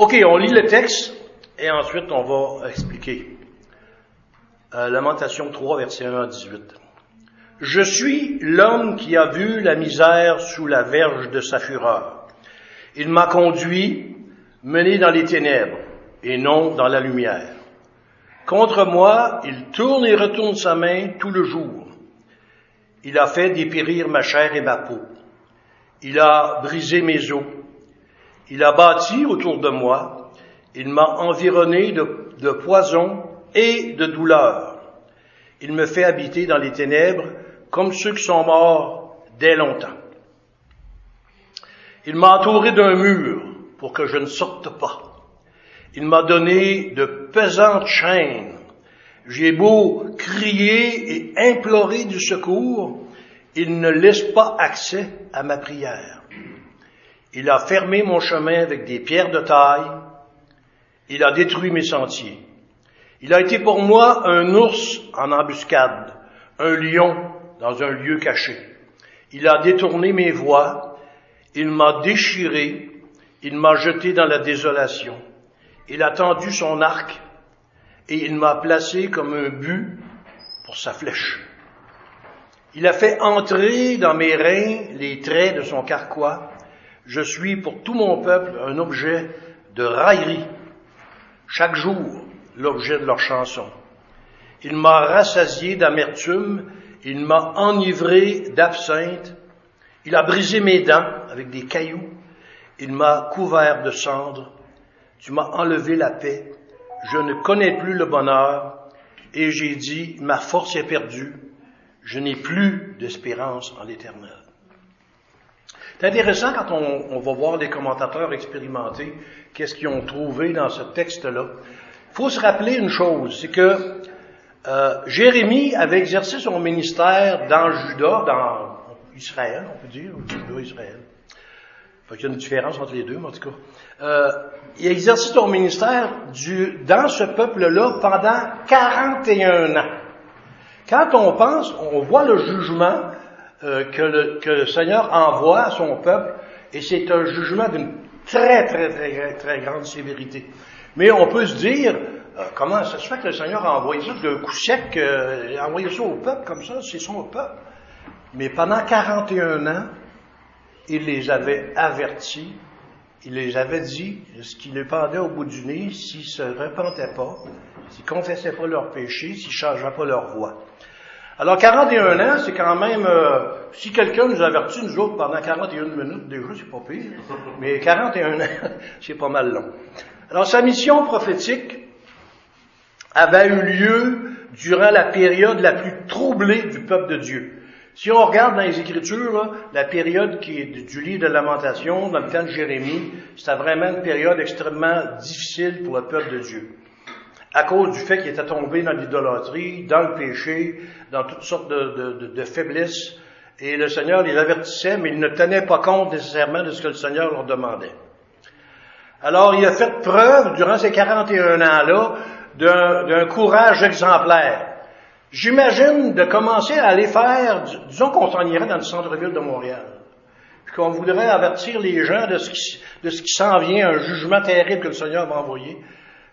OK, on lit le texte et ensuite on va expliquer. Euh, Lamentation 3, verset 1 à 18. Je suis l'homme qui a vu la misère sous la verge de sa fureur. Il m'a conduit, mené dans les ténèbres et non dans la lumière. Contre moi, il tourne et retourne sa main tout le jour. Il a fait dépérir ma chair et ma peau. Il a brisé mes os. Il a bâti autour de moi. Il m'a environné de, poison et de douleur. Il me fait habiter dans les ténèbres comme ceux qui sont morts dès longtemps. Il m'a entouré d'un mur pour que je ne sorte pas. Il m'a donné de pesantes chaînes. J'ai beau crier et implorer du secours, il ne laisse pas accès à ma prière. Il a fermé mon chemin avec des pierres de taille. Il a détruit mes sentiers. Il a été pour moi un ours en embuscade, un lion dans un lieu caché. Il a détourné mes voies. Il m'a déchiré. Il m'a jeté dans la désolation. Il a tendu son arc et il m'a placé comme un but pour sa flèche. Il a fait entrer dans mes reins les traits de son carquois. Je suis pour tout mon peuple un objet de raillerie. Chaque jour, l'objet de leur chanson. Il m'a rassasié d'amertume, il m'a enivré d'absinthe, il a brisé mes dents avec des cailloux, il m'a couvert de cendres, tu m'as enlevé la paix, je ne connais plus le bonheur, et j'ai dit, ma force est perdue, je n'ai plus d'espérance en l'éternel. C'est intéressant quand on, va voir les commentateurs expérimentés, qu'est-ce qu'ils ont trouvé dans ce texte-là. Il faut se rappeler une chose, c'est que euh, Jérémie avait exercé son ministère dans Juda, dans Israël, on peut dire, Juda, Israël. Il y a une différence entre les deux, mais en tout cas. Euh, il a exercé son ministère du, dans ce peuple-là pendant 41 ans. Quand on pense, on voit le jugement euh, que, le, que, le, Seigneur envoie à son peuple, et c'est un jugement d'une très, très, très, très grande sévérité. Mais on peut se dire, euh, comment ça se fait que le Seigneur a envoyé ça d'un coup sec, euh, a envoyé ça au peuple comme ça, c'est son peuple. Mais pendant 41 ans, il les avait avertis, il les avait dit ce qui les pendait au bout du nez s'ils se repentaient pas, s'ils confessaient pas leur péché, s'ils changeaient pas leur voie. Alors 41 ans, c'est quand même, euh, si quelqu'un nous avertit, nous autres, pendant 41 minutes, déjà, c'est pas pire, mais 41 ans, c'est pas mal long. Alors sa mission prophétique avait eu lieu durant la période la plus troublée du peuple de Dieu. Si on regarde dans les Écritures, la période qui est du livre de Lamentation, dans le temps de Jérémie, c'était vraiment une période extrêmement difficile pour le peuple de Dieu. À cause du fait qu'il était tombé dans l'idolâtrie, dans le péché, dans toutes sortes de, faiblesses, et le Seigneur les avertissait, mais ils ne tenaient pas compte nécessairement de ce que le Seigneur leur demandait. Alors, il a fait preuve, durant ces 41 ans-là, d'un courage exemplaire. J'imagine de commencer à aller faire, disons qu'on s'en irait dans le centre-ville de Montréal, puis qu'on voudrait avertir les gens de ce qui, de ce qui s'en vient, un jugement terrible que le Seigneur va envoyer.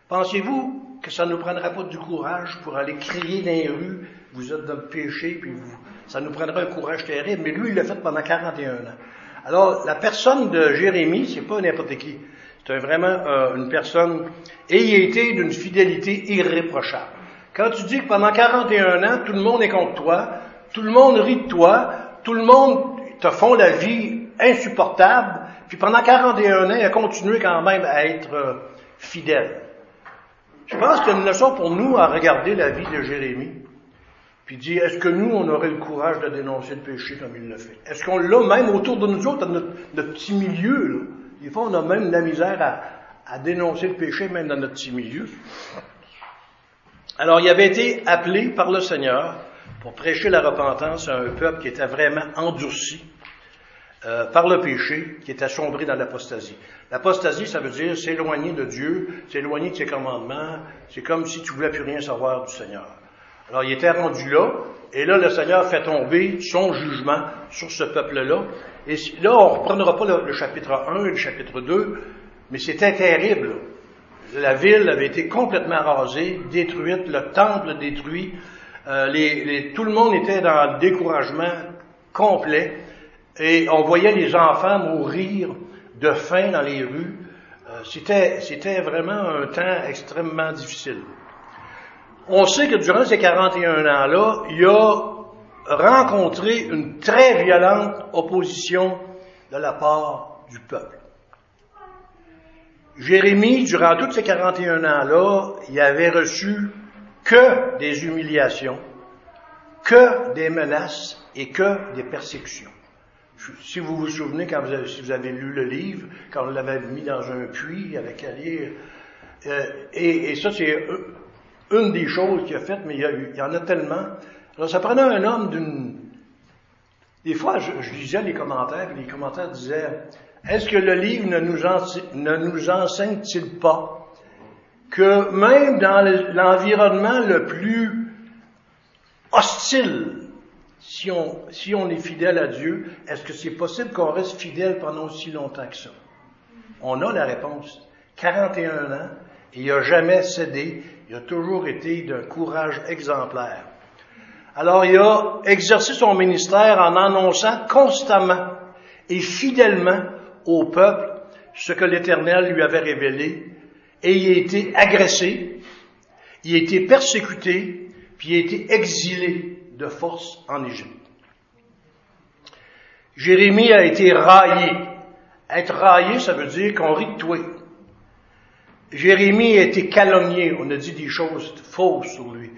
Pensez-vous que ça ne nous prendrait pas du courage pour aller crier dans les rues, vous êtes dans le péché, puis vous, ça nous prendrait un courage terrible, mais lui, il l'a fait pendant 41 ans. Alors, la personne de Jérémie, c'est pas n'importe qui. C'est vraiment euh, une personne ayant été d'une fidélité irréprochable. Quand tu dis que pendant 41 ans, tout le monde est contre toi, tout le monde rit de toi, tout le monde te font la vie insupportable, puis pendant 41 ans, il a continué quand même à être euh, fidèle. Je pense qu'il y a une leçon pour nous à regarder la vie de Jérémie, puis dire, est-ce que nous, on aurait le courage de dénoncer le péché comme il le fait? Est-ce qu'on l'a même autour de nous autres, dans notre, petit milieu, là? Des fois, on a même la misère à, à, dénoncer le péché, même dans notre petit milieu. Alors, il avait été appelé par le Seigneur pour prêcher la repentance à un peuple qui était vraiment endurci euh, par le péché, qui était assombré dans l'apostasie. L'apostasie, ça veut dire s'éloigner de Dieu, s'éloigner de ses commandements. C'est comme si tu voulais plus rien savoir du Seigneur. Alors, il était rendu là, et là, le Seigneur fait tomber son jugement sur ce peuple-là. Et là, on ne reprendra pas le, chapitre 1 et le chapitre 2, Mais c'était terrible. La ville avait été complètement rasée, détruite, le temple détruit. Euh, les, tout le monde était dans le découragement complet. Et on voyait les enfants mourir de faim dans les rues. Euh, c'était, vraiment un temps extrêmement difficile. On sait que durant ces 41 ans-là, il a rencontré une très violente opposition de la part du peuple. Jérémie, durant tous ces 41 ans-là, il avait reçu que des humiliations, que des menaces et que des persécutions. Si vous vous souvenez, quand vous avez, si vous avez lu le livre, quand on l'avait mis dans un puits avec à lire, euh, et, ça c'est une des choses qu'il a faites, mais il y, en a tellement. Alors ça prenait un homme d'une... Des fois, je, lisais les commentaires, et les commentaires disaient, est-ce que le livre ne nous, ne nous enseigne-t-il pas que même dans l'environnement le plus hostile, si on, si on est fidèle à Dieu, est-ce que c'est possible qu'on reste fidèle pendant aussi longtemps que ça? On a la réponse. 41 ans, il n'a jamais cédé, il a toujours été d'un courage exemplaire. Alors il a exercé son ministère en annonçant constamment et fidèlement au peuple ce que l'Éternel lui avait révélé, et il a été agressé, il a été persécuté, puis il a été exilé de force en Égypte. Jérémie a été raillé. Être raillé, ça veut dire qu'on rit de toi. Jérémie a été calomnié, on a dit des choses fausses sur lui.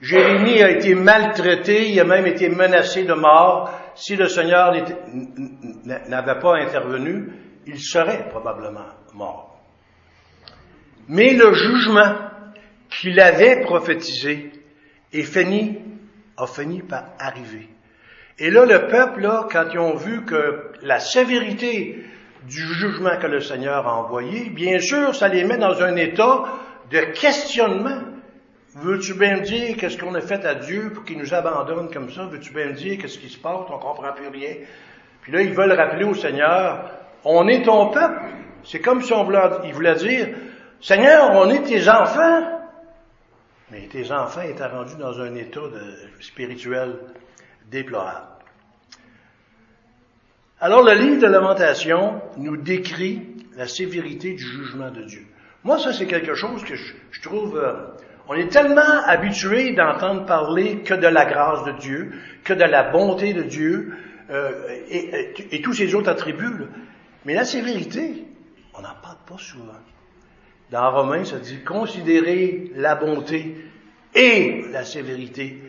Jérémie a été maltraité, il a même été menacé de mort. Si le Seigneur n'avait pas intervenu, il serait probablement mort. Mais le jugement qu'il avait prophétisé est fini, a fini par arriver. Et là, le peuple, là, quand ils ont vu que la sévérité du jugement que le Seigneur a envoyé, bien sûr, ça les met dans un état de questionnement. Veux-tu bien me dire qu'est-ce qu'on a fait à Dieu pour qu'il nous abandonne comme ça? Veux-tu bien me dire qu'est-ce qui se passe? On comprend plus rien. Puis là, ils veulent rappeler au Seigneur, on est ton peuple. C'est comme si on voulait, il voulait dire, Seigneur, on est tes enfants. Mais tes enfants étaient rendus dans un état spirituel déplorable. Alors le livre de Lamentation nous décrit la sévérité du jugement de Dieu. Moi, ça, c'est quelque chose que je, trouve... Euh, on est tellement habitué d'entendre parler que de la grâce de Dieu, que de la bonté de Dieu, euh, et, tous ces autres attributs. Mais la sévérité, on n'en parle pas souvent. Dans Romains, ça dit considérer la bonté et la sévérité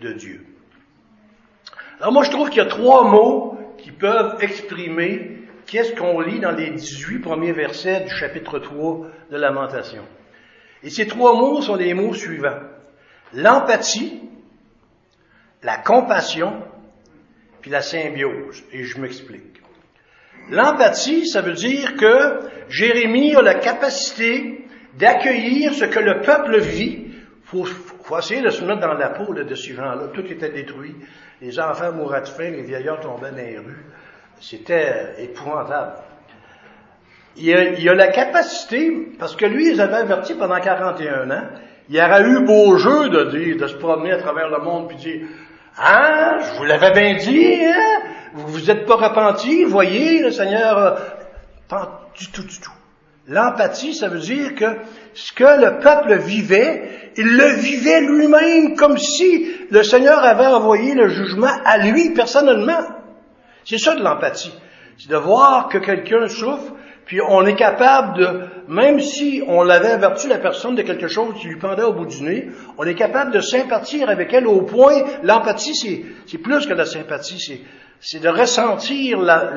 de Dieu. Alors moi, je trouve qu'il y a trois mots qui peuvent exprimer qu'est-ce qu'on lit dans les 18 premiers versets du chapitre 3 de Lamentation. Et ces trois mots sont les mots suivants. L'empathie, la compassion, puis la symbiose. Et je m'explique. L'empathie, ça veut dire que Jérémie a la capacité d'accueillir ce que le peuple vit. Il faut, essayer de se mettre dans la peau de ce gens-là. Tout était détruit. Les enfants mouraient de faim, les vieillards tombaient dans les rues. C'était épouvantable. Il a, la capacité, parce que lui, il avait averti pendant 41 ans, il aurait eu beau jeu de dire, de se promener à travers le monde puis dire, ah, je vous l'avais bien dit, hein? Vous vous êtes pas repenti, voyez, le Seigneur, euh, pas du tout, du tout. L'empathie, ça veut dire que ce que le peuple vivait, il le vivait lui-même comme si le Seigneur avait envoyé le jugement à lui personnellement. C'est ça de l'empathie. C'est de voir que quelqu'un souffre, puis on est capable de, même si on l'avait averti la personne de quelque chose qui lui pendait au bout du nez, on est capable de sympathiser avec elle au point, l'empathie c'est, plus que la sympathie, c'est, de ressentir la,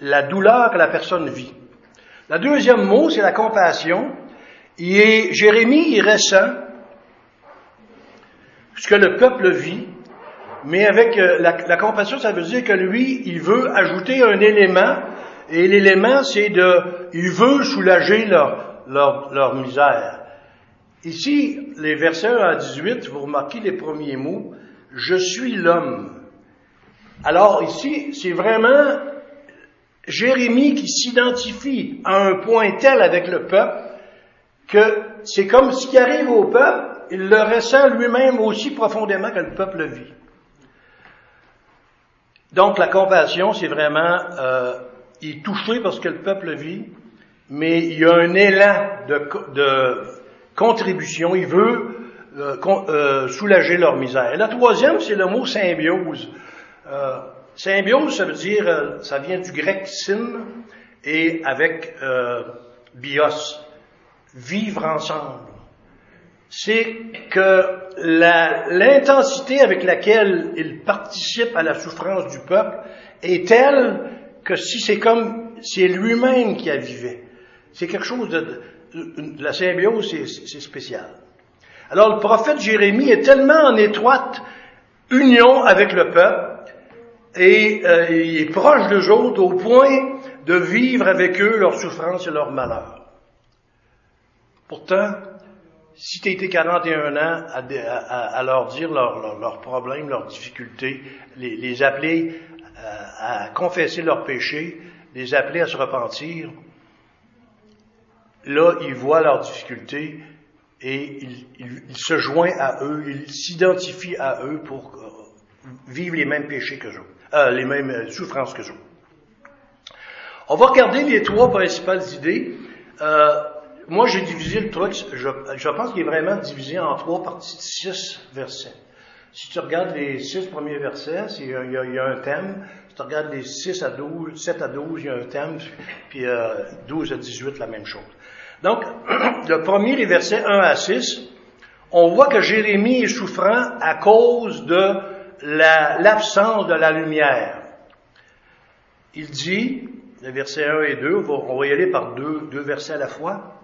la douleur que la personne vit. Le deuxième mot, c'est la compassion. Et Jérémie, il ressent ce que le peuple vit, mais avec euh, la, compassion, ça veut dire que lui, il veut ajouter un élément, et l'élément, c'est de, il veut soulager leur, leur, leur misère. Ici, les versets 1 à 18, vous remarquez les premiers mots, je suis l'homme. Alors ici, c'est vraiment Jérémie qui s'identifie à un point tel avec le peuple que c'est comme ce qui arrive au peuple, il le ressent lui-même aussi profondément que le peuple le vit. Donc la compassion, c'est vraiment, euh, il est touché parce que le peuple vit, mais il y a un élan de, contribution, il veut euh, euh, soulager leur misère. Et la troisième, c'est le mot symbiose. Euh, symbiose, ça veut dire, euh, ça vient du grec syn et avec bios, vivre ensemble. C'est que l'intensité avec laquelle il participe à la souffrance du peuple est telle que si c'est comme, c'est lui-même qui a vivé. C'est quelque chose de, la symbiose, c'est spécial. Alors le prophète Jérémie est tellement en étroite union avec le peuple et euh, il est proche d'eux autres au point de vivre avec eux leurs souffrances et leurs malheurs. Pourtant, si tu été 41 ans à, leur dire leurs problèmes, leurs difficultés, les, les appeler euh, à confesser leurs péchés, les appeler à se repentir, là, ils voient leurs difficultés et il, se joint à eux, il s'identifie à eux pour euh, vivre les mêmes péchés que eux, euh, les mêmes euh, souffrances que eux. On va regarder les trois principales idées. moi, j'ai divisé le truc, je, pense qu'il est vraiment divisé en trois parties de six versets. Si tu regardes les six premiers versets, il y, a, un thème. Si tu regardes les 6 à 12, 7 à 12, il y a un thème. Puis 12 à 18, la même chose. Donc, le premier, les versets 1 à 6, on voit que Jérémie est souffrant à cause de l'absence de la lumière. Il dit, les versets 1 et 2, on va y aller par deux, deux versets à la fois,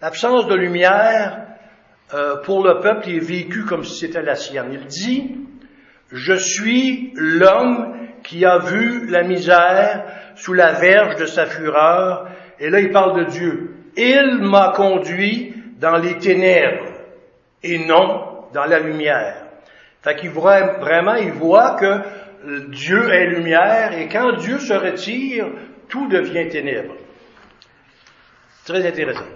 l'absence de lumière euh, pour le peuple est vécue comme si c'était la sienne. Il dit, je suis l'homme qui a vu la misère sous la verge de sa fureur, et là il parle de Dieu. Il m'a conduit dans les ténèbres et non dans la lumière. Fait qu'il voit, vraiment, il voit que Dieu est lumière et quand Dieu se retire, tout devient ténèbres. Très intéressant.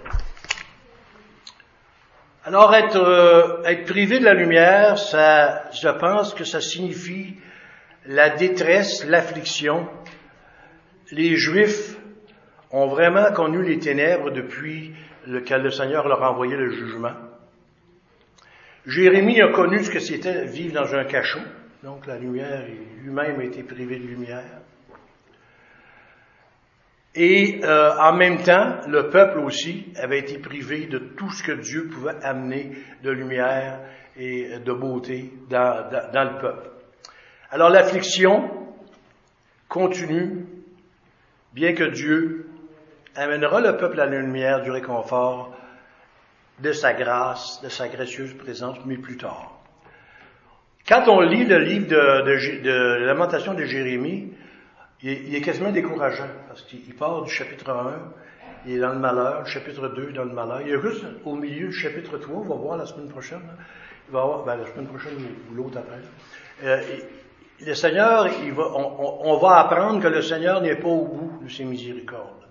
Alors être, euh, être privé de la lumière, ça, je pense que ça signifie la détresse, l'affliction. Les Juifs ont vraiment connu les ténèbres depuis que le Seigneur leur a envoyé le jugement. Jérémie a connu ce que c'était vivre dans un cachot, donc la lumière, lui-même a été privé de lumière. Et euh, en même temps, le peuple aussi avait été privé de tout ce que Dieu pouvait amener de lumière et de beauté dans, dans le peuple. Alors l'affliction continue, bien que Dieu amènera le peuple à la lumière du réconfort de sa grâce, de sa gracieuse présence, mais plus tard. Quand on lit le livre de, de, Lamentation de Jérémie, il, est quasiment décourageant, parce qu'il part du chapitre 1, il est dans le malheur, le chapitre 2 dans le malheur. Il est juste au milieu du chapitre 3, on va voir la semaine prochaine. Il va voir, ben, la semaine prochaine ou l'autre après. Euh, le Seigneur, on va apprendre que le Seigneur n'est pas au bout de ses miséricordes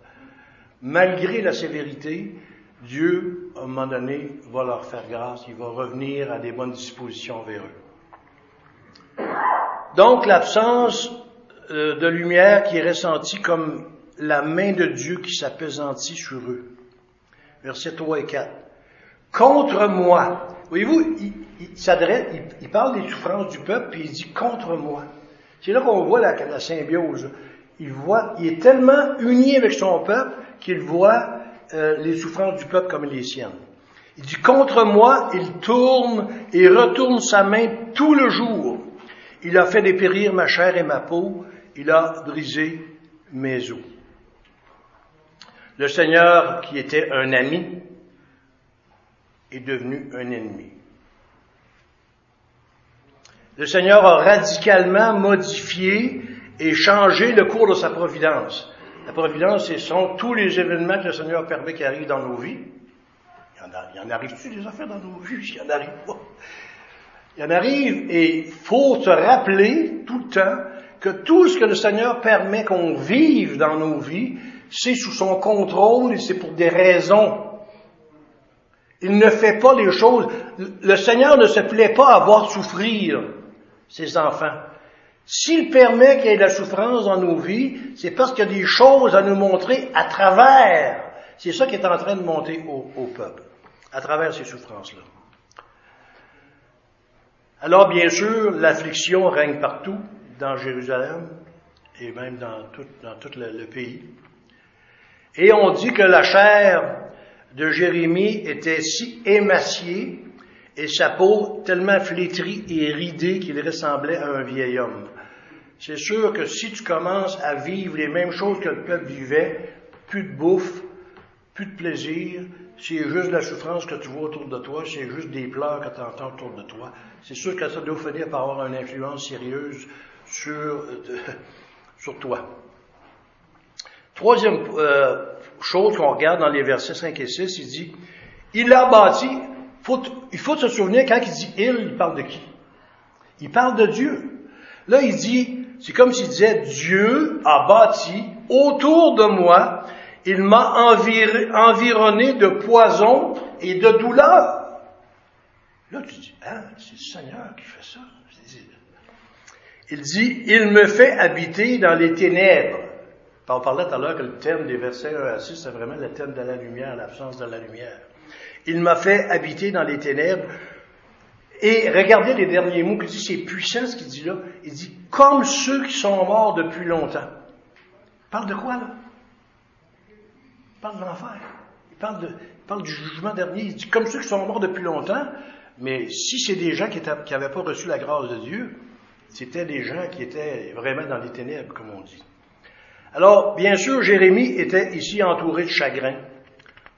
malgré la sévérité, Dieu, à un moment donné, va leur faire grâce, il va revenir à des bonnes dispositions vers eux. Donc l'absence euh, de lumière qui est ressentie comme la main de Dieu qui s'apaisantit sur eux. Versets 3 et 4. Contre moi. Voyez-vous, il, il, il, parle des souffrances du peuple, puis il dit contre moi. C'est là qu'on voit la, la symbiose. Il voit, il est tellement uni avec son peuple qu'il voit euh, les souffrances du peuple comme les siennes. Il dit, contre moi, il tourne et retourne sa main tout le jour. Il a fait dépérir ma chair et ma peau, il a brisé mes os. Le Seigneur, qui était un ami, est devenu un ennemi. Le Seigneur a radicalement modifié et changé le cours de sa providence. La providence, ce sont tous les événements que le Seigneur permet qui arrivent dans nos vies. Il y en, arrive-tu des affaires dans nos vies? Il y en arrive pas. Il y en arrive et il faut se rappeler tout le temps que tout ce que le Seigneur permet qu'on vive dans nos vies, c'est sous son contrôle et c'est pour des raisons. Il ne fait pas les choses. Le Seigneur ne se plaît pas à voir souffrir ses enfants. S'il permet qu'il y ait de la souffrance dans nos vies, c'est parce qu'il y a des choses à nous montrer à travers. C'est ça qui est en train de monter au, peuple, à travers ces souffrances-là. Alors, bien sûr, l'affliction règne partout, dans Jérusalem et même dans tout, le pays. Et on dit que la chair de Jérémie était si émaciée et sa peau tellement flétrie et ridée qu'il ressemblait à un vieil homme. C'est sûr que si tu commences à vivre les mêmes choses que le peuple vivait, plus de bouffe, plus de plaisir, c'est juste la souffrance que tu vois autour de toi, c'est juste des pleurs que tu entends autour de toi, c'est sûr que ça doit finir par avoir une influence sérieuse sur, euh, sur toi. Troisième euh, chose qu'on regarde dans les versets 5 et 6, il dit, il a bâti, il faut se souvenir, quand il dit il, il parle de qui? Il parle de Dieu. Là, il dit, c'est comme s'il disait, Dieu a bâti autour de moi, il m'a environné de poison et de douleur. Là, tu dis, hein, c'est le Seigneur qui fait ça. Il dit, il me fait habiter dans les ténèbres. On parlait tout à l'heure que le thème des versets 1 à 6, c'est vraiment le thème de la lumière, l'absence de la lumière. Il m'a fait habiter dans les ténèbres. Et regardez les derniers mots qu'il dit, c'est puissant ce qu'il dit là. Il dit, comme ceux qui sont morts depuis longtemps. Il parle de quoi là? Il parle de l'enfer. Il parle, il parle du jugement dernier. Il dit, comme ceux qui sont morts depuis longtemps. Mais si c'est des gens qui n'avaient pas reçu la grâce de Dieu, c'était des gens qui étaient vraiment dans les ténèbres, comme on dit. Alors, bien sûr, Jérémie était ici entouré de chagrin,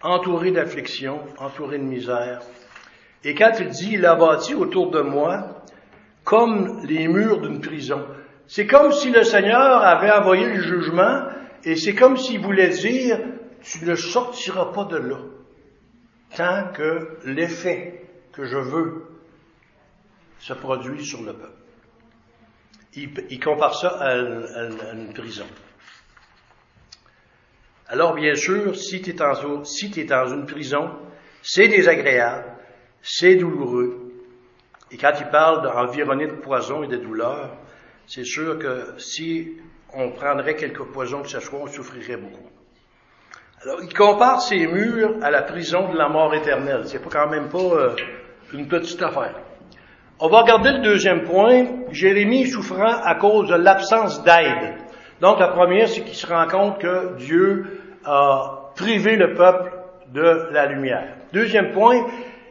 entouré d'affliction, entouré de misère. Et quand il dit, il a bâti autour de moi comme les murs d'une prison, c'est comme si le Seigneur avait envoyé le jugement et c'est comme s'il voulait dire, tu ne sortiras pas de là tant que l'effet que je veux se produit sur le peuple il, compare ça à, une prison. Alors, bien sûr, si tu es, dans une prison, c'est désagréable, c'est douloureux. Et quand il parle d'environner de poison et de douleur, c'est sûr que si on prendrait quelques poisons que ce soit, on souffrirait beaucoup. Alors, il compare ces murs à la prison de la mort éternelle. C'est pas quand même pas euh, une petite affaire. On va regarder le deuxième point, Jérémie souffrant à cause de l'absence d'aide. Donc la première, c'est qu'il se rend compte que Dieu a privé le peuple de la lumière. Deuxième point,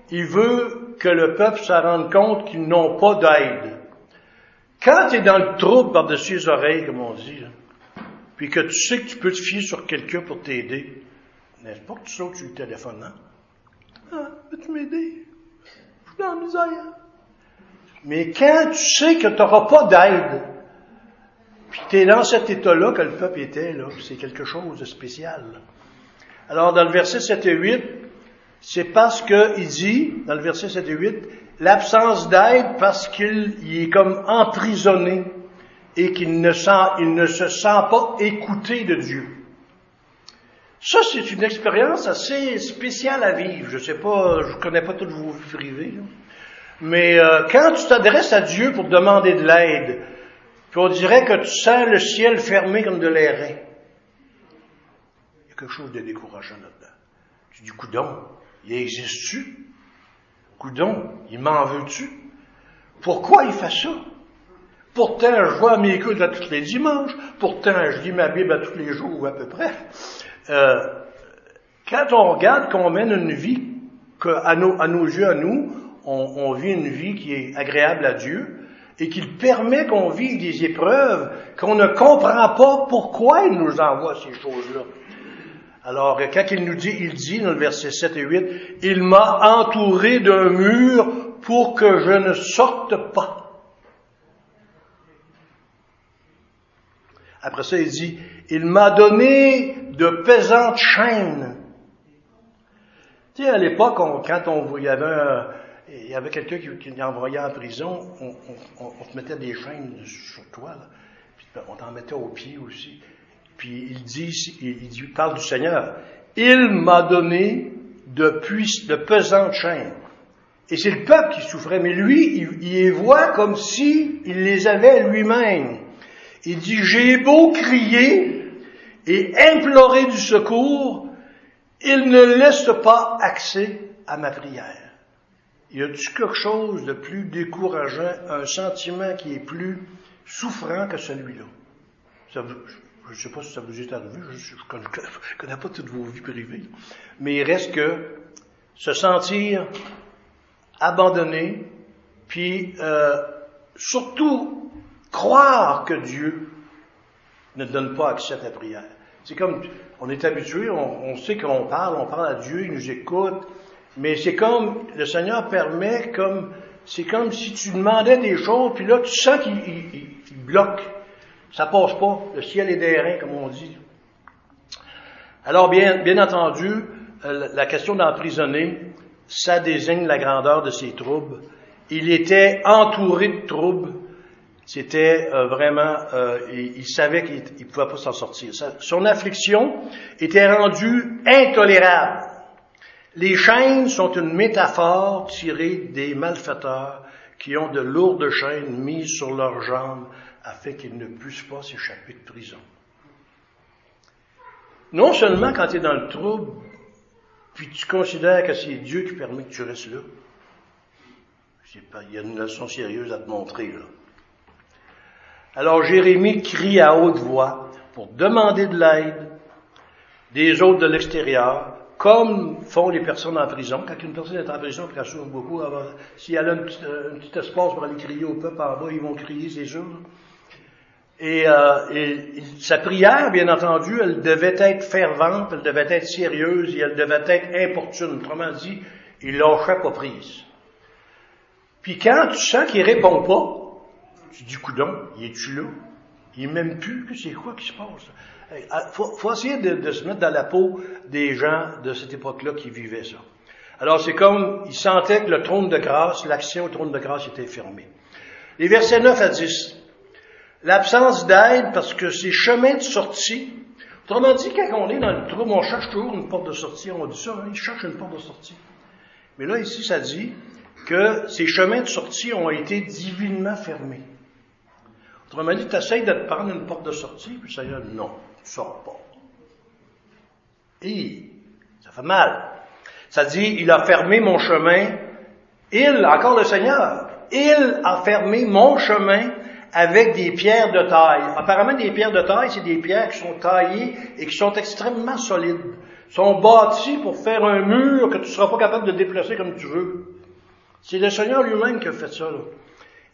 il veut que le peuple se rende compte qu'ils n'ont pas d'aide. Quand tu es dans le trouble par-dessus les oreilles, comme on dit, puis que tu sais que tu peux te fier sur quelqu'un pour t'aider, n'est-ce pas que tu sautes sur le téléphone, hein? Ah, peux-tu m'aider? Je suis dans la misère. Mais quand tu sais que tu n'auras pas d'aide, puis es dans cet état-là que le peuple était, là, c'est quelque chose de spécial. Alors, dans le verset 7 et 8, c'est parce qu'il dit, dans le verset 7 et 8, l'absence d'aide parce qu'il est comme emprisonné et qu'il ne, sent, il ne se sent pas écouté de Dieu. Ça, c'est une expérience assez spéciale à vivre. Je sais pas, je connais pas toutes vos vies privées. Mais euh, quand tu t'adresses à Dieu pour demander de l'aide, puis on dirait que tu sens le ciel fermé comme de l'airain, il y a quelque chose de décourageant là-dedans. Tu dis, coudon, il existe-tu? Coudon, il m'en veut-tu? Pourquoi il fait ça? Pourtant, je vois mes écoutes à tous les dimanches. Pourtant, je lis ma Bible à tous les jours, à peu près. Euh, quand on regarde qu'on mène une vie que, à, nos, à nos yeux, à nous, on, vit une vie qui est agréable à Dieu et qu'il permet qu'on vive des épreuves qu'on ne comprend pas pourquoi il nous envoie ces choses-là. Alors, quand il nous dit, il dit dans le verset 7 et 8, il m'a entouré d'un mur pour que je ne sorte pas. Après ça, il dit, il m'a donné de pesantes chaînes. Tu sais, à l'époque, quand on, il y avait un, il y avait quelqu'un qui, qui envoyait en prison, on, te mettait des chaînes sur toi, là. Puis On t'en mettait aux pieds aussi. Puis il dit, il, dit, parle du Seigneur. Il m'a donné de, de pesantes chaînes. Et c'est le peuple qui souffrait, mais lui, il, il les voit comme si il les avait lui-même. Il dit, j'ai beau crier et implorer du secours, il ne laisse pas accès à ma prière. Y a-t-il quelque chose de plus décourageant, un sentiment qui est plus souffrant que celui-là? je ne sais pas si ça vous est arrivé, je ne connais, connais, pas toutes vos vies privées, mais il reste que se sentir abandonné, puis euh, surtout croire que Dieu ne donne pas accès à ta prière. C'est comme, on est habitué, on, on sait qu'on parle, on parle à Dieu, il nous écoute, mais c'est comme, le Seigneur permet comme, c'est comme si tu demandais des choses, puis là, tu sens qu'il bloque. Ça passe pas. Le ciel est d'airain, comme on dit. Alors, bien, bien entendu, euh, la question d'emprisonner, ça désigne la grandeur de ses troubles. Il était entouré de troubles. C'était euh, vraiment, euh, il, savait qu'il ne pouvait pas s'en sortir. son affliction était rendue intolérable. Les chaînes sont une métaphore tirée des malfaiteurs qui ont de lourdes chaînes mises sur leurs jambes afin qu'ils ne puissent pas s'échapper de prison. Non seulement quand tu es dans le trouble, puis tu considères que c'est Dieu qui permet que tu restes là, il y a une leçon sérieuse à te montrer là. Alors Jérémie crie à haute voix pour demander de l'aide des autres de l'extérieur, comme font les personnes en prison. Quand une personne est en prison, puis elle souffre beaucoup, si elle a un petit, espace pour aller crier au peuple en bas, ils vont crier, c'est sûr. Et, euh, et, sa prière, bien entendu, elle devait être fervente, elle devait être sérieuse et elle devait être importune. Autrement dit, il lâchait pas prise. Puis quand tu sens qu'il répond pas, tu dis, coudon, il est-tu là? Il m'aime plus, c'est quoi qui se passe? Il ah, faut, essayer de, se mettre dans la peau des gens de cette époque-là qui vivaient ça. Alors c'est comme, ils sentaient que le trône de grâce, l'action au trône de grâce était fermée. Les versets 9 à 10. L'absence d'aide parce que ces chemins de sortie, autrement dit, quand on est dans le trou, on cherche toujours une porte de sortie. On dit ça, hein, il cherche une porte de sortie. Mais là, ici, ça dit que ces chemins de sortie ont été divinement fermés. Autrement dit, tu essayes de prendre une porte de sortie, puis ça y est, non, sors pas. Et ça fait mal. Ça dit, il a fermé mon chemin. Il, encore le Seigneur, il a fermé mon chemin avec des pierres de taille. Apparemment, des pierres de taille, c'est des pierres qui sont taillées et qui sont extrêmement solides. sont bâties pour faire un mur que tu ne seras pas capable de déplacer comme tu veux. C'est le Seigneur lui-même qui a fait ça.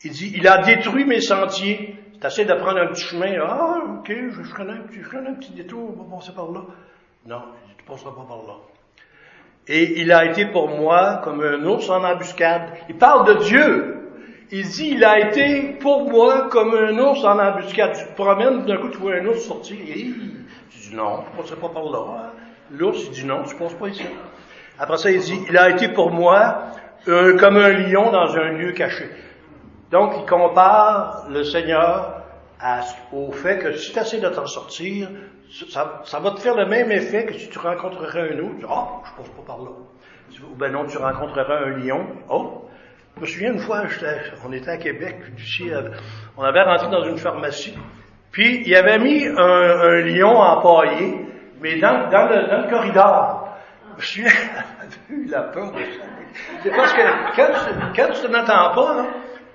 Il dit, il a détruit mes sentiers. Assez de prendre un petit chemin. Ah, ok, je ferai un petit, je un petit détour, on va passer par là. Non, tu ne passeras pas par là. Et il a été pour moi comme un ours en embuscade. Il parle de Dieu. Il dit, il a été pour moi comme un ours en embuscade. Tu te promènes, d'un coup, tu vois un ours sortir. Et tu dis, non, je ne passerai pas par là. L'ours, il dit, non, tu ne passes pas ici. Après ça, il dit, il a été pour moi euh, comme un lion dans un lieu caché. Donc, il compare le Seigneur au fait que si tu essaies de t'en sortir, ça, va te faire le même effet que si tu rencontrerais un autre. Dis, oh, je passe pas par là. Ou ben non, tu rencontrerais un lion. Oh, je me souviens une fois, on était à Québec, puis on avait rentré dans une pharmacie, puis il avait mis un, lion empaillé, mais dans, le, dans le corridor. Je me souviens, eu la peur de ça. C'est parce que quand, tu ne pas, là,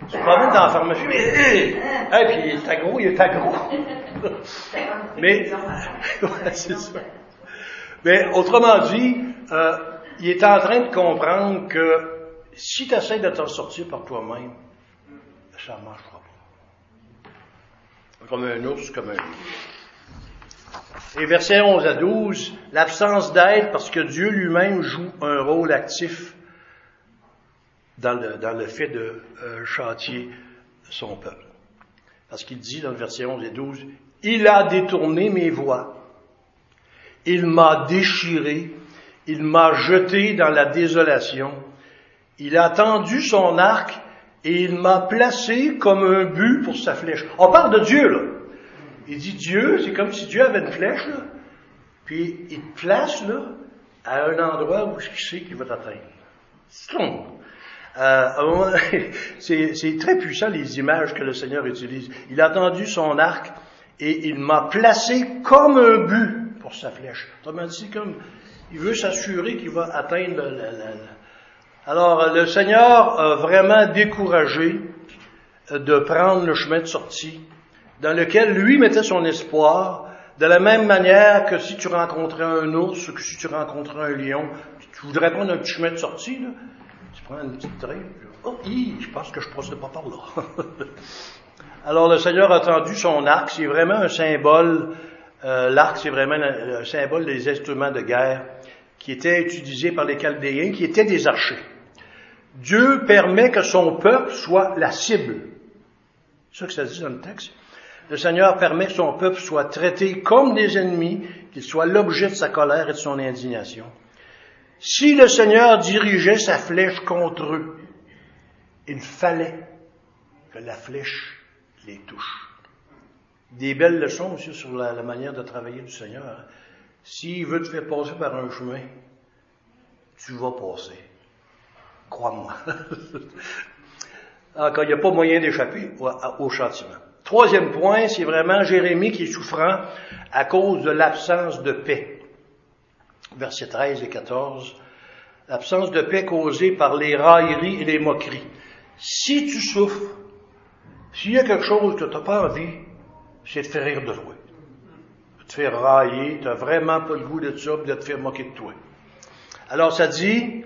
tu te promènes dans la pharmacie, mais, hé, hey, puis il est gros, il est gros. mais, c'est ça. Mais autrement dit, euh, il est en train de comprendre que si tu essaies de t'en sortir par toi-même, ça ne marchera pas. Comme un ours, comme un loup. Et versets 11 à 12, l'absence d'aide parce que Dieu lui-même joue un rôle actif dans le, dans le fait de euh, chantier son peuple. Parce qu'il dit dans le verset 11 et 12, Il a détourné mes voies, il m'a déchiré, il m'a jeté dans la désolation, il a tendu son arc et il m'a placé comme un but pour sa flèche. On parle de Dieu, là. Il dit Dieu, c'est comme si Dieu avait une flèche, là, puis il te place là, à un endroit où il sait qu'il va t'atteindre. Euh, c'est très puissant les images que le Seigneur utilise. Il a tendu son arc et il m'a placé comme un but pour sa flèche. Autrement dit, comme il veut s'assurer qu'il va atteindre le, Alors, le Seigneur a vraiment découragé de prendre le chemin de sortie dans lequel lui mettait son espoir, de la même manière que si tu rencontrais un ours ou que si tu rencontrais un lion, tu voudrais prendre un petit chemin de sortie, là, tu prends une petite traîne, oh, je pense que je ne pas par là. Alors le Seigneur a tendu son arc, c'est vraiment un symbole, euh, l'arc c'est vraiment un, symbole des instruments de guerre qui étaient utilisés par les Chaldéens, qui étaient des archers. Dieu permet que son peuple soit la cible. C'est ça que ça dit dans le texte. Le Seigneur permet que son peuple soit traité comme des ennemis, qu'il soit l'objet de sa colère et de son indignation. Si le Seigneur dirigeait sa flèche contre eux, il fallait que la flèche les touche. Des belles leçons aussi sur la, manière de travailler du Seigneur. S'il veut te faire passer par un chemin, tu vas passer. Crois-moi. Encore, il n'y a pas moyen d'échapper au, au châtiment. Troisième point, c'est vraiment Jérémie qui est souffrant à cause de l'absence de paix. Versets 13 et 14. L'absence de paix causée par les railleries et les moqueries. Si tu souffres, s'il y a quelque chose que tu n'as pas envie, c'est de faire rire de toi. De te faire railler, tu n'as vraiment pas le goût de ça, de te faire moquer de toi. Alors ça dit,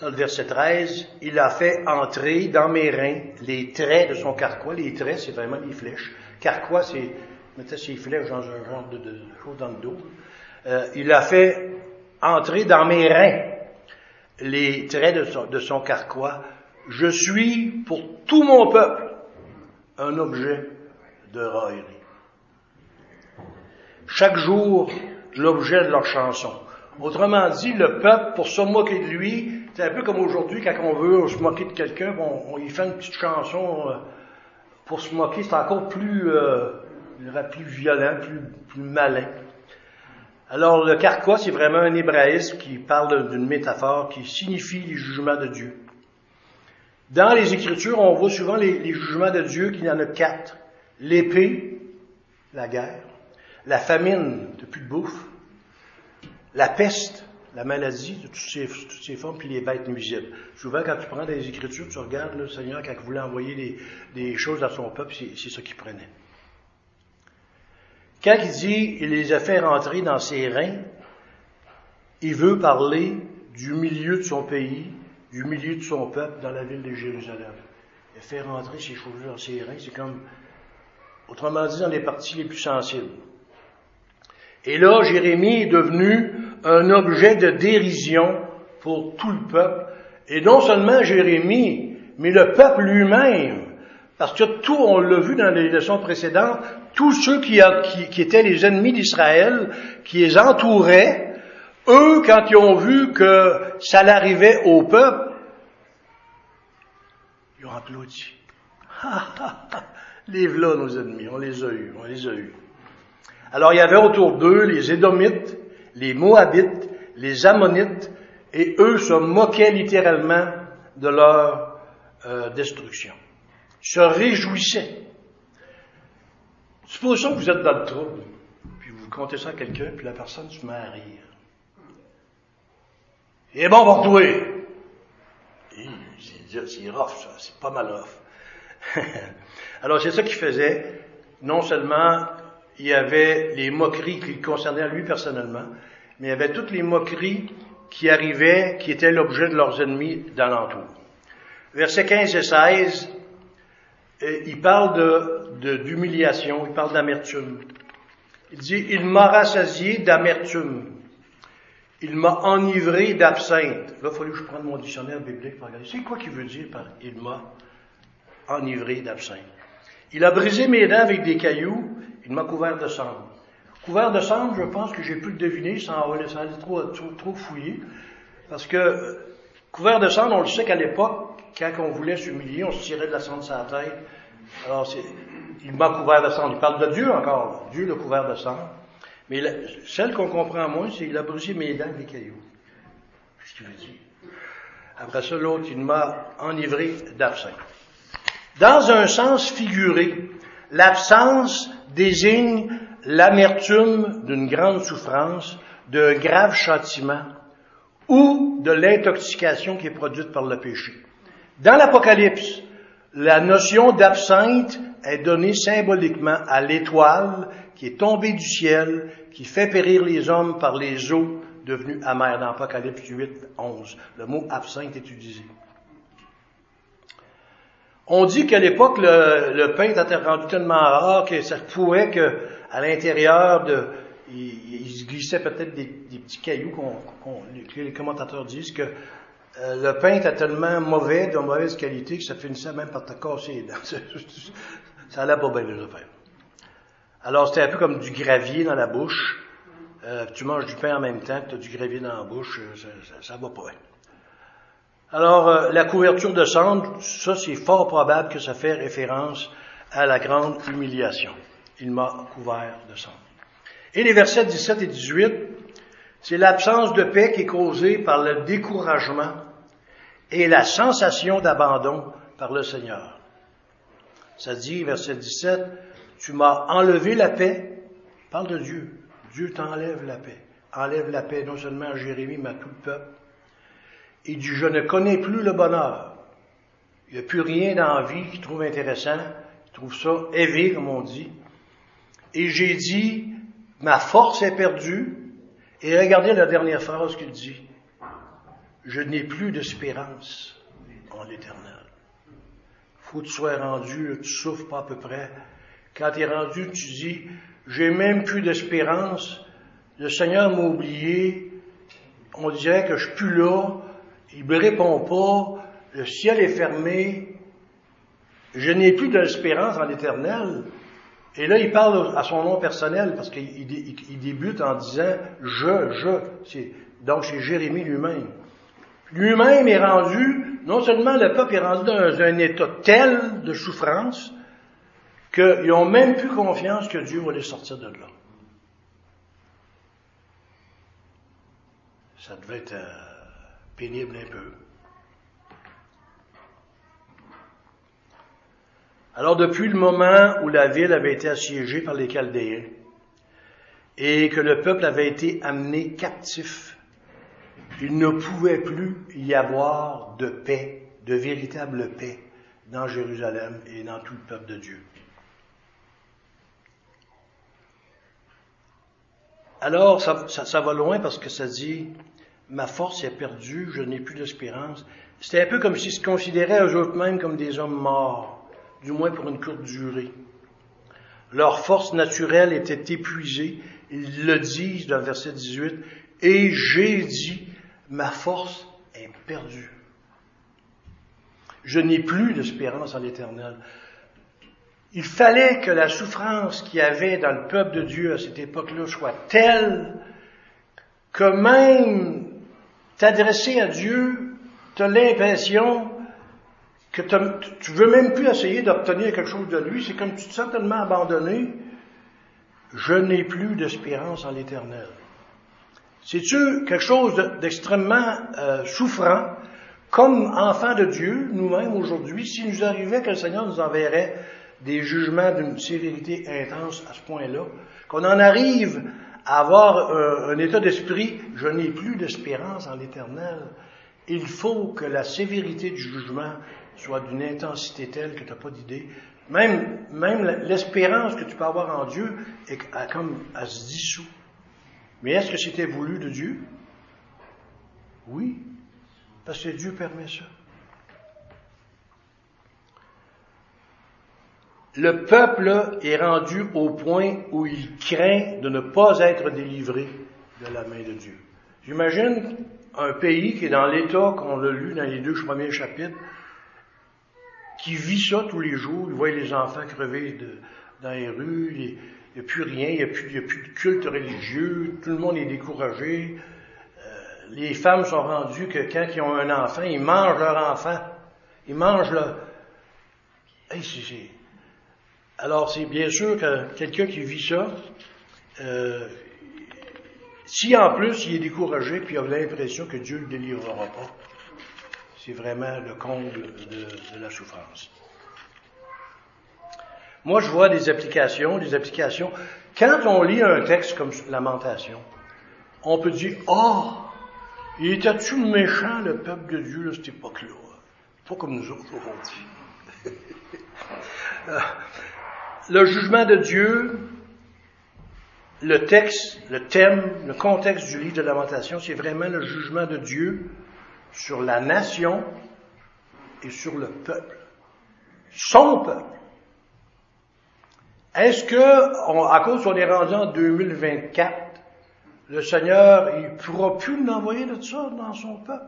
dans le verset 13, il a fait entrer dans mes reins les traits de son carquois. Les traits, c'est vraiment les flèches. Carquois, c'est mettait ses flèches dans un genre de, de chose dans le dos. Euh, il a fait entrer dans mes reins les traits de son, carquois. Je suis pour tout mon peuple un objet de raillerie. Chaque jour, l'objet de leur chanson. Autrement dit, le peuple, pour se moquer de lui, c'est un peu comme aujourd'hui, quand on veut se moquer de quelqu'un, on, on, y fait une petite chanson euh, pour se moquer, c'est encore plus, euh, plus violent, plus malin. Alors, le carquois, c'est vraiment un hébraïsme qui parle d'une métaphore qui signifie les jugements de Dieu. Dans les Écritures, on voit souvent les, jugements de Dieu qu'il y en a quatre. L'épée, la guerre, la famine, de plus de bouffe, la peste, la maladie de toutes ces, toutes ces formes, puis les bêtes nuisibles. Souvent, quand tu prends des Écritures, tu regardes le Seigneur, quand il voulait envoyer des, des choses à son peuple, c'est ça qu'il prenait. Quand il dit, il les a fait rentrer dans ses reins, il veut parler du milieu de son pays, du milieu de son peuple dans la ville de Jérusalem. Il fait rentrer ces choses dans ses reins, c'est comme, autrement dit, dans les parties les plus sensibles. Et là, Jérémie est devenu un objet de dérision pour tout le peuple. Et non seulement Jérémie, mais le peuple lui-même. Parce que tout, on l'a vu dans les leçons précédentes, tous ceux qui, étaient les ennemis d'Israël, qui les entouraient, eux, quand ils ont vu que ça l'arrivait au peuple, ils ont applaudi. les là, nos ennemis, on les a eus, on les a eus. Alors il y avait autour d'eux les Édomites, les Moabites, les Ammonites, et eux se moquaient littéralement de leur euh, destruction. Se réjouissaient. Supposons que vous êtes dans le trouble, puis vous comptez ça à quelqu'un, puis la personne se met à rire. Et bon pour toi. C'est rough, ça. C'est pas mal rough. Alors, c'est ça qu'il faisait. Non seulement il y avait les moqueries qui concernaient lui personnellement, mais il y avait toutes les moqueries qui arrivaient, qui étaient l'objet de leurs ennemis d'alentour. Versets 15 et 16, euh, il parle de, d'humiliation, il parle d'amertume. Il dit, il m'a rassasié d'amertume. Il m'a enivré d'absinthe. Là, il fallait que je prenne mon dictionnaire biblique pour regarder. C'est quoi qu'il veut dire par il m'a enivré d'absinthe? Il a brisé mes dents avec des cailloux, il m'a couvert de cendre. Couvert de cendre, je pense que j'ai pu le deviner sans, aller trop, trop, trop fouiller. Parce que couvert de cendre, on le sait qu'à l'époque, quand on voulait s'humilier, on se tirait de la cendre sur la tête. Alors, il m'a couvert de sang. Il parle de Dieu encore. Dieu l'a couvert de sang. Mais celle qu'on comprend moins, c'est qu'il a brisé mes dents avec des cailloux. Qu'est-ce qu'il veut dire? Après ça, l'autre, il m'a enivré d'absinthe. Dans un sens figuré, l'absence désigne l'amertume d'une grande souffrance, d'un grave châtiment ou de l'intoxication qui est produite par le péché. Dans l'Apocalypse, la notion d'absinthe est donnée symboliquement à l'étoile qui est tombée du ciel, qui fait périr les hommes par les eaux devenues amères dans Apocalypse 8, 11. Le mot absinthe est utilisé. On dit qu'à l'époque, le, pain était rendu tellement rare que ça pouvait que, à l'intérieur de, il, se glissait peut-être des, petits cailloux qu'on, les commentateurs disent que euh, le pain était tellement mauvais, de mauvaise qualité, que ça finissait même par te casser les dents. ça allait pas bien les affaires. Alors c'était un peu comme du gravier dans la bouche. Euh, tu manges du pain en même temps que tu as du gravier dans la bouche, euh, ça, ça, va pas bien. Alors, la couverture de cendre, ça c'est fort probable que ça fait référence à la grande humiliation. Il m'a couvert de cendre. Et les versets 17 et 18, c'est l'absence de paix qui est causée par le découragement et la sensation d'abandon par le Seigneur. Ça dit, verset 17, tu m'as enlevé la paix. Parle de Dieu. Dieu t'enlève la paix. Enlève la paix non seulement à Jérémie, mais à tout le peuple. Il dit, je ne connais plus le bonheur. Il n'y a plus rien dans la vie qu'il trouve intéressant. Il trouve ça éveillé, comme on dit. Et j'ai dit, ma force est perdue. Et regardez la dernière phrase qu'il dit. Je n'ai plus d'espérance en l'éternel. Faut que tu sois rendu, tu souffres pas à peu près. Quand tu es rendu, tu dis, j'ai même plus d'espérance. Le Seigneur m'a oublié. On dirait que je suis plus là. Il me répond pas. Le ciel est fermé. Je n'ai plus d'espérance en l'éternel. Et là, il parle à son nom personnel parce qu'il débute en disant je, je. donc c'est Jérémie lui-même. Lui-même est rendu, non seulement le peuple est rendu dans un état tel de souffrance qu'ils n'ont même plus confiance que Dieu va les sortir de là. Ça devait être euh, pénible un peu. Alors depuis le moment où la ville avait été assiégée par les Chaldéens et que le peuple avait été amené captif, il ne pouvait plus y avoir de paix, de véritable paix dans Jérusalem et dans tout le peuple de Dieu. Alors, ça, va loin parce que ça dit, ma force est perdue, je n'ai plus d'espérance. C'était un peu comme s'ils se considéraient eux-mêmes comme des hommes morts du moins pour une courte durée. Leur force naturelle était épuisée. Ils le disent dans le verset 18. Et j'ai dit, ma force est perdue. Je n'ai plus d'espérance en l'éternel. Il fallait que la souffrance qu'il y avait dans le peuple de Dieu à cette époque-là soit telle que même t'adresser à Dieu, tu as l'impression que tu veux même plus essayer d'obtenir quelque chose de lui, c'est comme tu te sens tellement abandonné, je n'ai plus d'espérance en l'éternel. C'est-tu quelque chose d'extrêmement euh, souffrant, comme enfants de Dieu, nous-mêmes aujourd'hui, s'il nous arrivait que le Seigneur nous enverrait des jugements d'une sévérité intense à ce point-là, qu'on en arrive à avoir euh, un état d'esprit, je n'ai plus d'espérance en l'éternel. Il faut que la sévérité du jugement soit d'une intensité telle que tu n'as pas d'idée. Même, même l'espérance que tu peux avoir en Dieu est comme, elle se dissout. Mais est-ce que c'était voulu de Dieu? Oui, parce que Dieu permet ça. Le peuple est rendu au point où il craint de ne pas être délivré de la main de Dieu. J'imagine un pays qui est dans l'état qu'on a lu dans les deux premiers chapitres, qui vit ça tous les jours. Il voit les enfants crever dans les rues, il n'y a plus rien, il n'y a, plus, de culte religieux, tout le monde est découragé. Euh, les femmes sont rendues que quand ils ont un enfant, ils mangent leur enfant. Ils mangent leur... Hey, Alors, c'est bien sûr que quelqu'un qui vit ça, euh, si en plus il est découragé puis il a l'impression que Dieu ne le délivrera pas, c'est vraiment le comble de, la souffrance. Moi, je vois des applications, des applications. Quand on lit un texte comme Lamentation, on peut dire, oh, il était-tu méchant, le peuple de Dieu, à cette époque-là? Pas comme nous autres aujourd'hui. Euh, le jugement de Dieu, le texte, le thème, le contexte du livre de Lamentation, c'est vraiment le jugement de Dieu sur la nation et sur le peuple. Son peuple. Est-ce que, à cause qu'on est rendu en 2024, le Seigneur, il pourra plus nous envoyer de ça dans son peuple?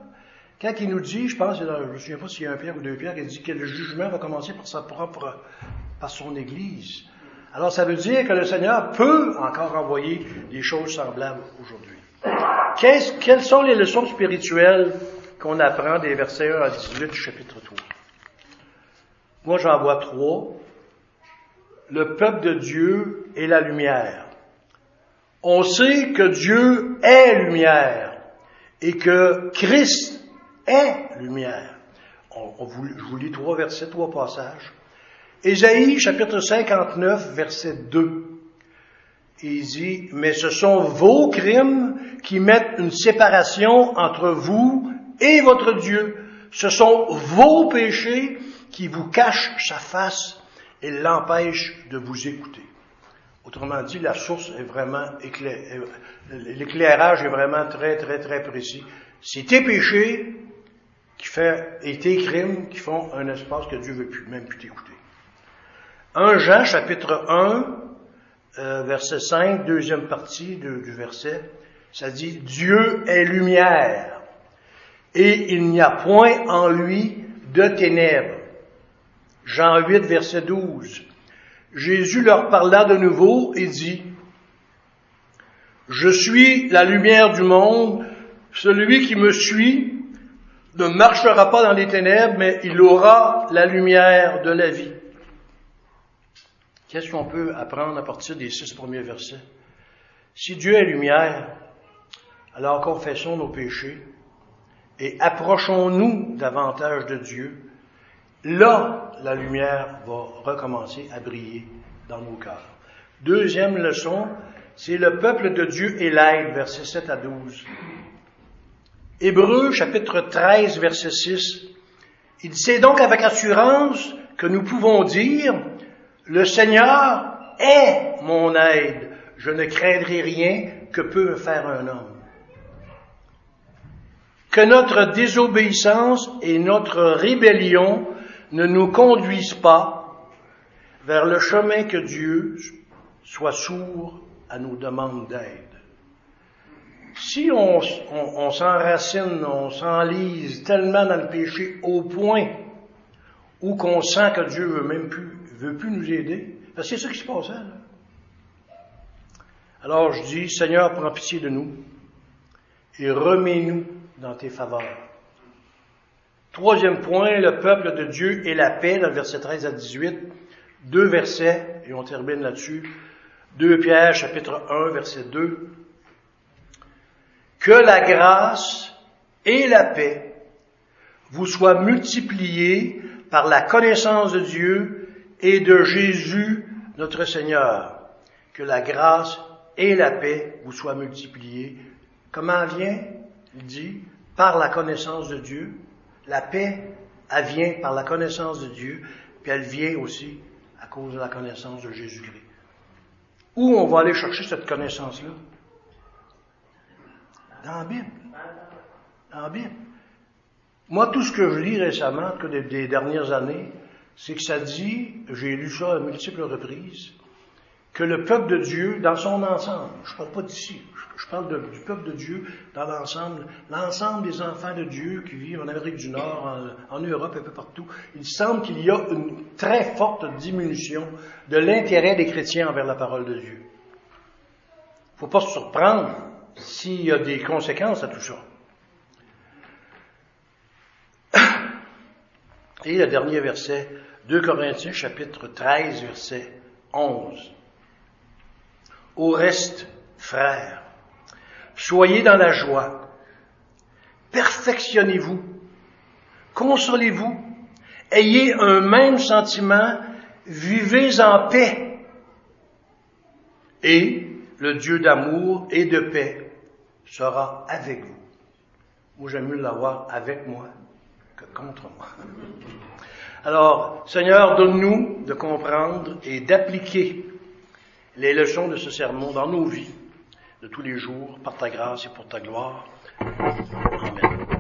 Quand il nous dit, je pense, je ne me souviens pas s'il y a un Pierre ou deux Pierres, il dit que le jugement va commencer par sa propre, par son Église. Alors ça veut dire que le Seigneur peut encore envoyer des choses semblables aujourd'hui. quelles sont les leçons spirituelles qu'on apprend des versets 1 à 18 du chapitre 3? Moi j'en vois trois. Le peuple de Dieu est la lumière. On sait que Dieu est lumière et que Christ est lumière. Je vous lis trois versets, trois passages. Ésaïe chapitre 59, verset 2. Il dit, mais ce sont vos crimes qui mettent une séparation entre vous et votre Dieu. Ce sont vos péchés qui vous cachent sa face et l'empêchent de vous écouter. Autrement dit, la source est vraiment éclairée. L'éclairage est vraiment très, très, très précis. C'est tes péchés qui fait, et tes crimes qui font un espace que Dieu veut plus, même plus t'écouter. 1 Jean, chapitre 1, euh, verset 5, deuxième partie du verset, ça dit, Dieu est lumière, et il n'y a point en lui de ténèbres. Jean 8, verset 12. Jésus leur parla de nouveau et dit, Je suis la lumière du monde, celui qui me suit ne marchera pas dans les ténèbres, mais il aura la lumière de la vie. Qu'est-ce qu'on peut apprendre à partir des six premiers versets? Si Dieu est lumière, alors confessons nos péchés et approchons-nous davantage de Dieu. Là, la lumière va recommencer à briller dans nos cœurs. Deuxième leçon, c'est le peuple de Dieu et l'aide, versets 7 à 12. Hébreu chapitre 13 verset 6. Il sait donc avec assurance que nous pouvons dire, le Seigneur est mon aide, je ne craindrai rien que peut faire un homme. Que notre désobéissance et notre rébellion ne nous conduisent pas vers le chemin que Dieu soit sourd à nos demandes d'aide si on, s'enracine, on s'enlise tellement dans le péché au point où qu'on sent que Dieu veut même plus, veut plus nous aider, parce c'est ça qui se passe là. Alors je dis, Seigneur, prends pitié de nous et remets-nous dans tes faveurs. Troisième point, le peuple de Dieu et la paix, dans le verset 13 à 18. Deux versets, et on termine là-dessus. Deux Pierre, chapitre 1, verset 2 que la grâce et la paix vous soient multipliées par la connaissance de Dieu et de Jésus notre Seigneur. Que la grâce et la paix vous soient multipliées. Comment vient dit, par la connaissance de Dieu. La paix, elle vient par la connaissance de Dieu, puis elle vient aussi à cause de la connaissance de Jésus-Christ. Où on va aller chercher cette connaissance-là? Dans la Bible. Dans la Bible. Moi, tout ce que je lis récemment, que des, dernières années, c'est que ça dit, j'ai lu ça à multiples reprises, que le peuple de Dieu, dans son ensemble, je ne parle pas d'ici, je, parle du peuple de Dieu dans l'ensemble, l'ensemble des enfants de Dieu qui vivent en Amérique du Nord, en, Europe, un peu partout, il semble qu'il y a une très forte diminution de l'intérêt des chrétiens envers la parole de Dieu. Il ne faut pas se surprendre s'il y a des conséquences à tout ça. Et le dernier verset 2 Corinthiens chapitre 13, verset 11. Au reste, frères, soyez dans la joie, perfectionnez-vous, consolez-vous, ayez un même sentiment, vivez en paix. Et le Dieu d'amour et de paix sera avec vous. Moi, j'aime mieux l'avoir avec moi que contre moi. Alors, Seigneur, donne-nous de comprendre et d'appliquer les leçons de ce sermon dans nos vies de tous les jours, par ta grâce et pour ta gloire. Amen.